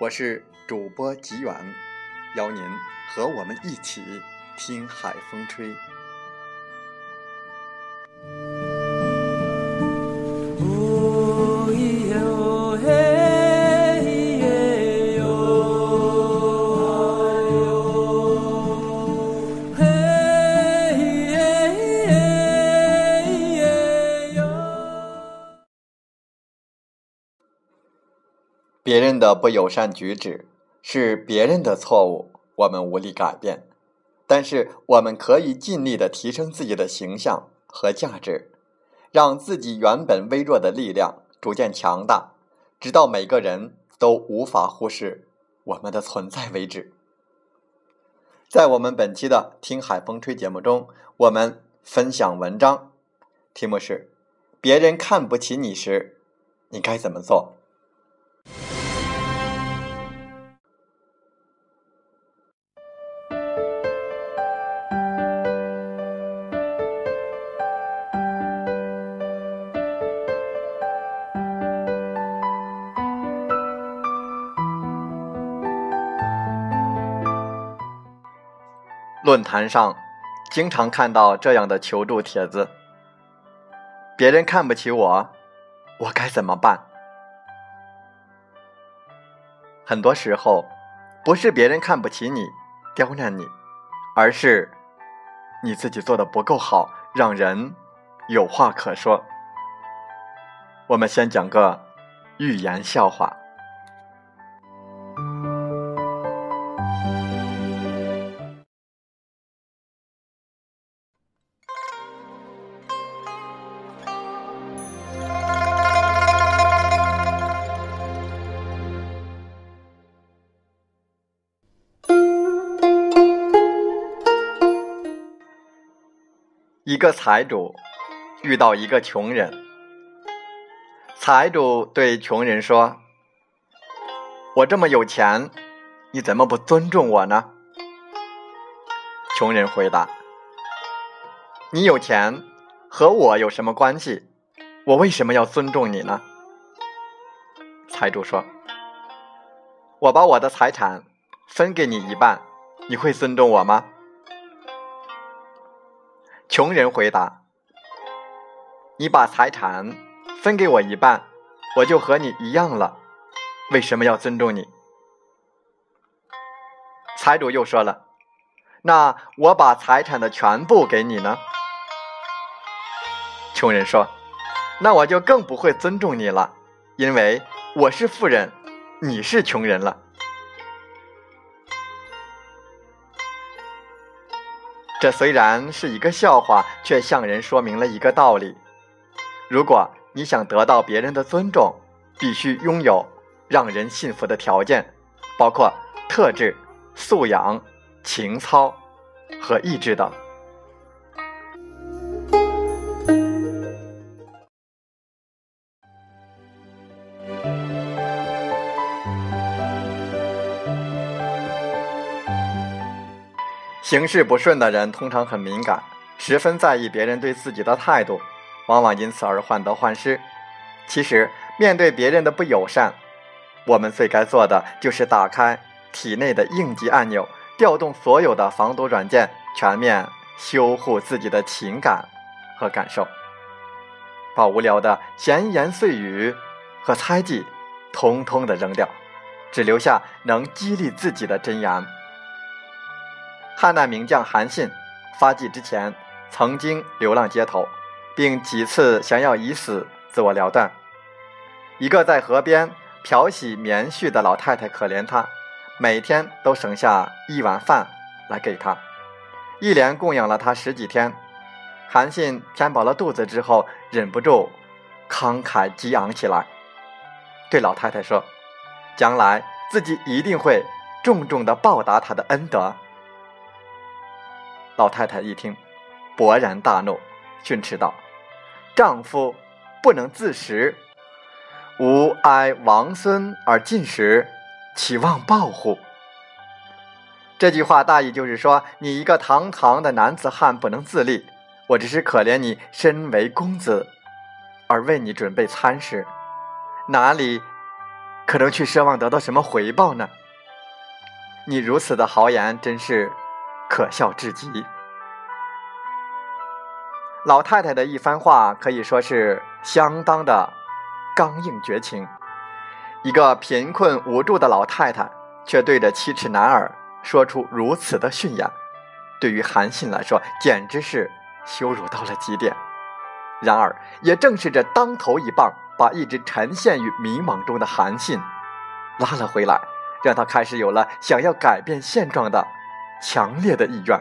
我是主播吉远。邀您和我们一起听海风吹。别人的不友善举止。是别人的错误，我们无力改变，但是我们可以尽力的提升自己的形象和价值，让自己原本微弱的力量逐渐强大，直到每个人都无法忽视我们的存在为止。在我们本期的《听海风吹》节目中，我们分享文章，题目是“别人看不起你时，你该怎么做”。论坛上，经常看到这样的求助帖子：别人看不起我，我该怎么办？很多时候，不是别人看不起你、刁难你，而是你自己做的不够好，让人有话可说。我们先讲个寓言笑话。一个财主遇到一个穷人，财主对穷人说：“我这么有钱，你怎么不尊重我呢？”穷人回答：“你有钱和我有什么关系？我为什么要尊重你呢？”财主说：“我把我的财产分给你一半，你会尊重我吗？”穷人回答：“你把财产分给我一半，我就和你一样了。为什么要尊重你？”财主又说了：“那我把财产的全部给你呢？”穷人说：“那我就更不会尊重你了，因为我是富人，你是穷人了。”这虽然是一个笑话，却向人说明了一个道理：如果你想得到别人的尊重，必须拥有让人信服的条件，包括特质、素养、情操和意志等。行事不顺的人通常很敏感，十分在意别人对自己的态度，往往因此而患得患失。其实，面对别人的不友善，我们最该做的就是打开体内的应急按钮，调动所有的防毒软件，全面修护自己的情感和感受。把无聊的闲言碎语和猜忌通通的扔掉，只留下能激励自己的真言。汉代名将韩信发迹之前，曾经流浪街头，并几次想要以死自我了断。一个在河边漂洗棉絮的老太太可怜他，每天都省下一碗饭来给他，一连供养了他十几天。韩信填饱了肚子之后，忍不住慷慨激昂起来，对老太太说：“将来自己一定会重重的报答他的恩德。”老太太一听，勃然大怒，训斥道：“丈夫不能自食，吾哀王孙而进食，岂望报乎？”这句话大意就是说，你一个堂堂的男子汉不能自立，我只是可怜你身为公子，而为你准备餐食，哪里可能去奢望得到什么回报呢？你如此的豪言，真是。可笑至极。老太太的一番话可以说是相当的刚硬绝情。一个贫困无助的老太太，却对着七尺男儿说出如此的训言，对于韩信来说，简直是羞辱到了极点。然而，也正是这当头一棒，把一直沉陷于迷茫中的韩信拉了回来，让他开始有了想要改变现状的。强烈的意愿。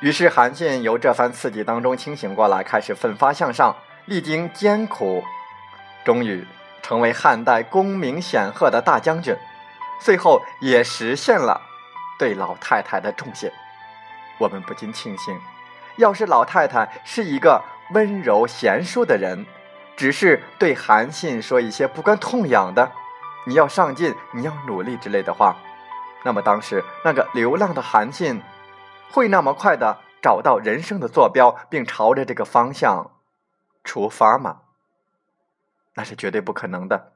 于是，韩信由这番刺激当中清醒过来，开始奋发向上，历经艰苦，终于成为汉代功名显赫的大将军。最后，也实现了对老太太的重谢。我们不禁庆幸，要是老太太是一个……温柔贤淑的人，只是对韩信说一些不关痛痒的“你要上进，你要努力”之类的话，那么当时那个流浪的韩信，会那么快的找到人生的坐标，并朝着这个方向出发吗？那是绝对不可能的。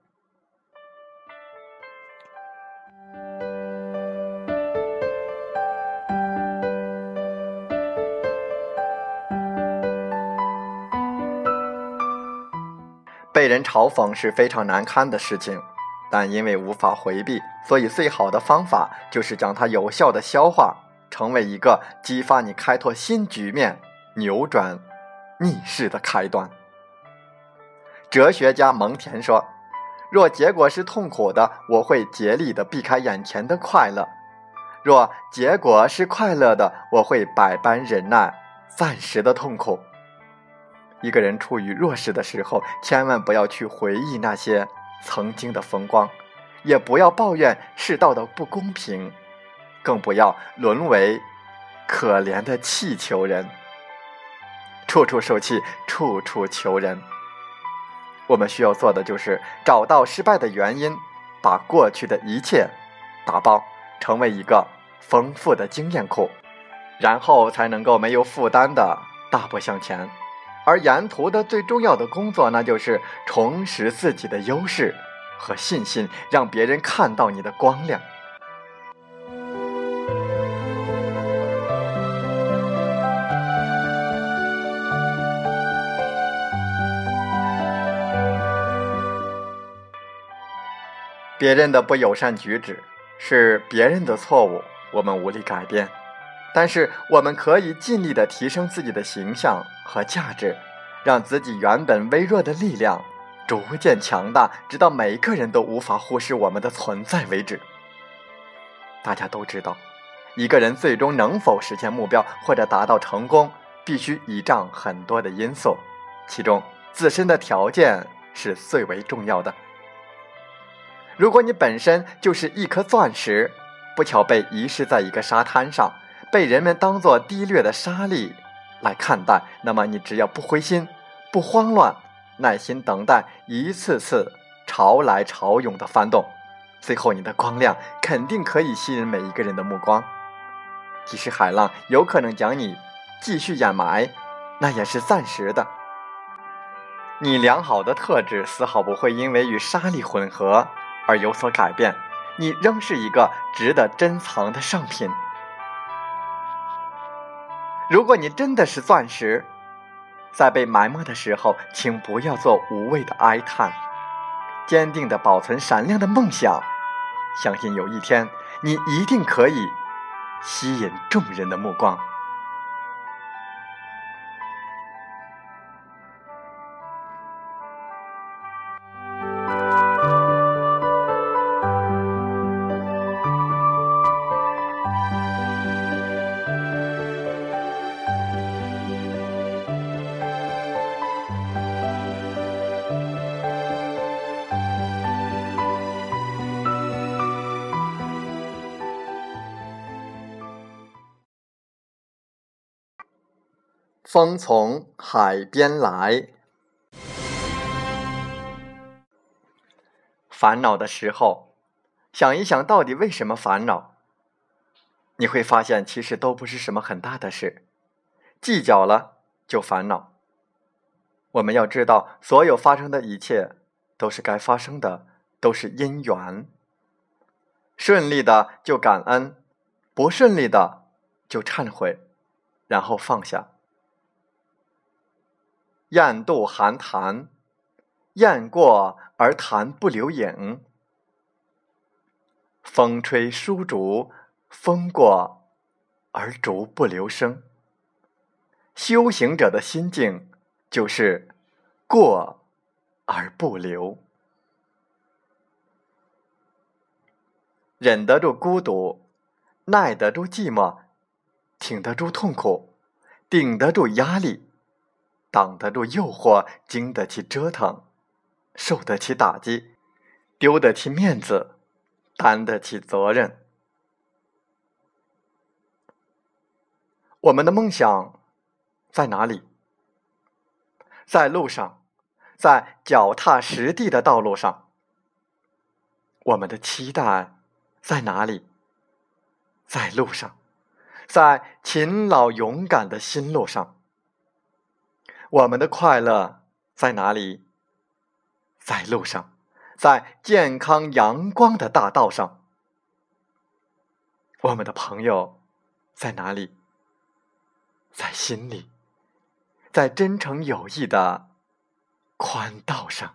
被人嘲讽是非常难堪的事情，但因为无法回避，所以最好的方法就是将它有效的消化，成为一个激发你开拓新局面、扭转逆势的开端。哲学家蒙恬说：“若结果是痛苦的，我会竭力的避开眼前的快乐；若结果是快乐的，我会百般忍耐暂时的痛苦。”一个人处于弱势的时候，千万不要去回忆那些曾经的风光，也不要抱怨世道的不公平，更不要沦为可怜的气求人。处处受气，处处求人。我们需要做的就是找到失败的原因，把过去的一切打包，成为一个丰富的经验库，然后才能够没有负担的大步向前。而沿途的最重要的工作，那就是重拾自己的优势和信心，让别人看到你的光亮。别人的不友善举止是别人的错误，我们无力改变。但是我们可以尽力的提升自己的形象和价值，让自己原本微弱的力量逐渐强大，直到每个人都无法忽视我们的存在为止。大家都知道，一个人最终能否实现目标或者达到成功，必须倚仗很多的因素，其中自身的条件是最为重要的。如果你本身就是一颗钻石，不巧被遗失在一个沙滩上。被人们当作低劣的沙粒来看待，那么你只要不灰心、不慌乱，耐心等待一次次潮来潮涌的翻动，最后你的光亮肯定可以吸引每一个人的目光。即使海浪有可能将你继续掩埋，那也是暂时的。你良好的特质丝毫不会因为与沙粒混合而有所改变。你仍是一个值得珍藏的圣品。如果你真的是钻石，在被埋没的时候，请不要做无谓的哀叹，坚定的保存闪亮的梦想，相信有一天你一定可以吸引众人的目光。风从海边来，烦恼的时候，想一想到底为什么烦恼？你会发现，其实都不是什么很大的事，计较了就烦恼。我们要知道，所有发生的一切都是该发生的，都是因缘。顺利的就感恩，不顺利的就忏悔，然后放下。雁渡寒潭，雁过而潭不留影；风吹疏竹，风过而竹不留声。修行者的心境就是过而不留，忍得住孤独，耐得住寂寞，挺得住痛苦，顶得住压力。挡得住诱惑，经得起折腾，受得起打击，丢得起面子，担得起责任。我们的梦想在哪里？在路上，在脚踏实地的道路上。我们的期待在哪里？在路上，在勤劳勇敢的心路上。我们的快乐在哪里？在路上，在健康阳光的大道上。我们的朋友在哪里？在心里，在真诚友谊的宽道上。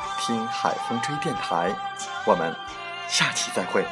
听海风吹电台”。我们下期再会。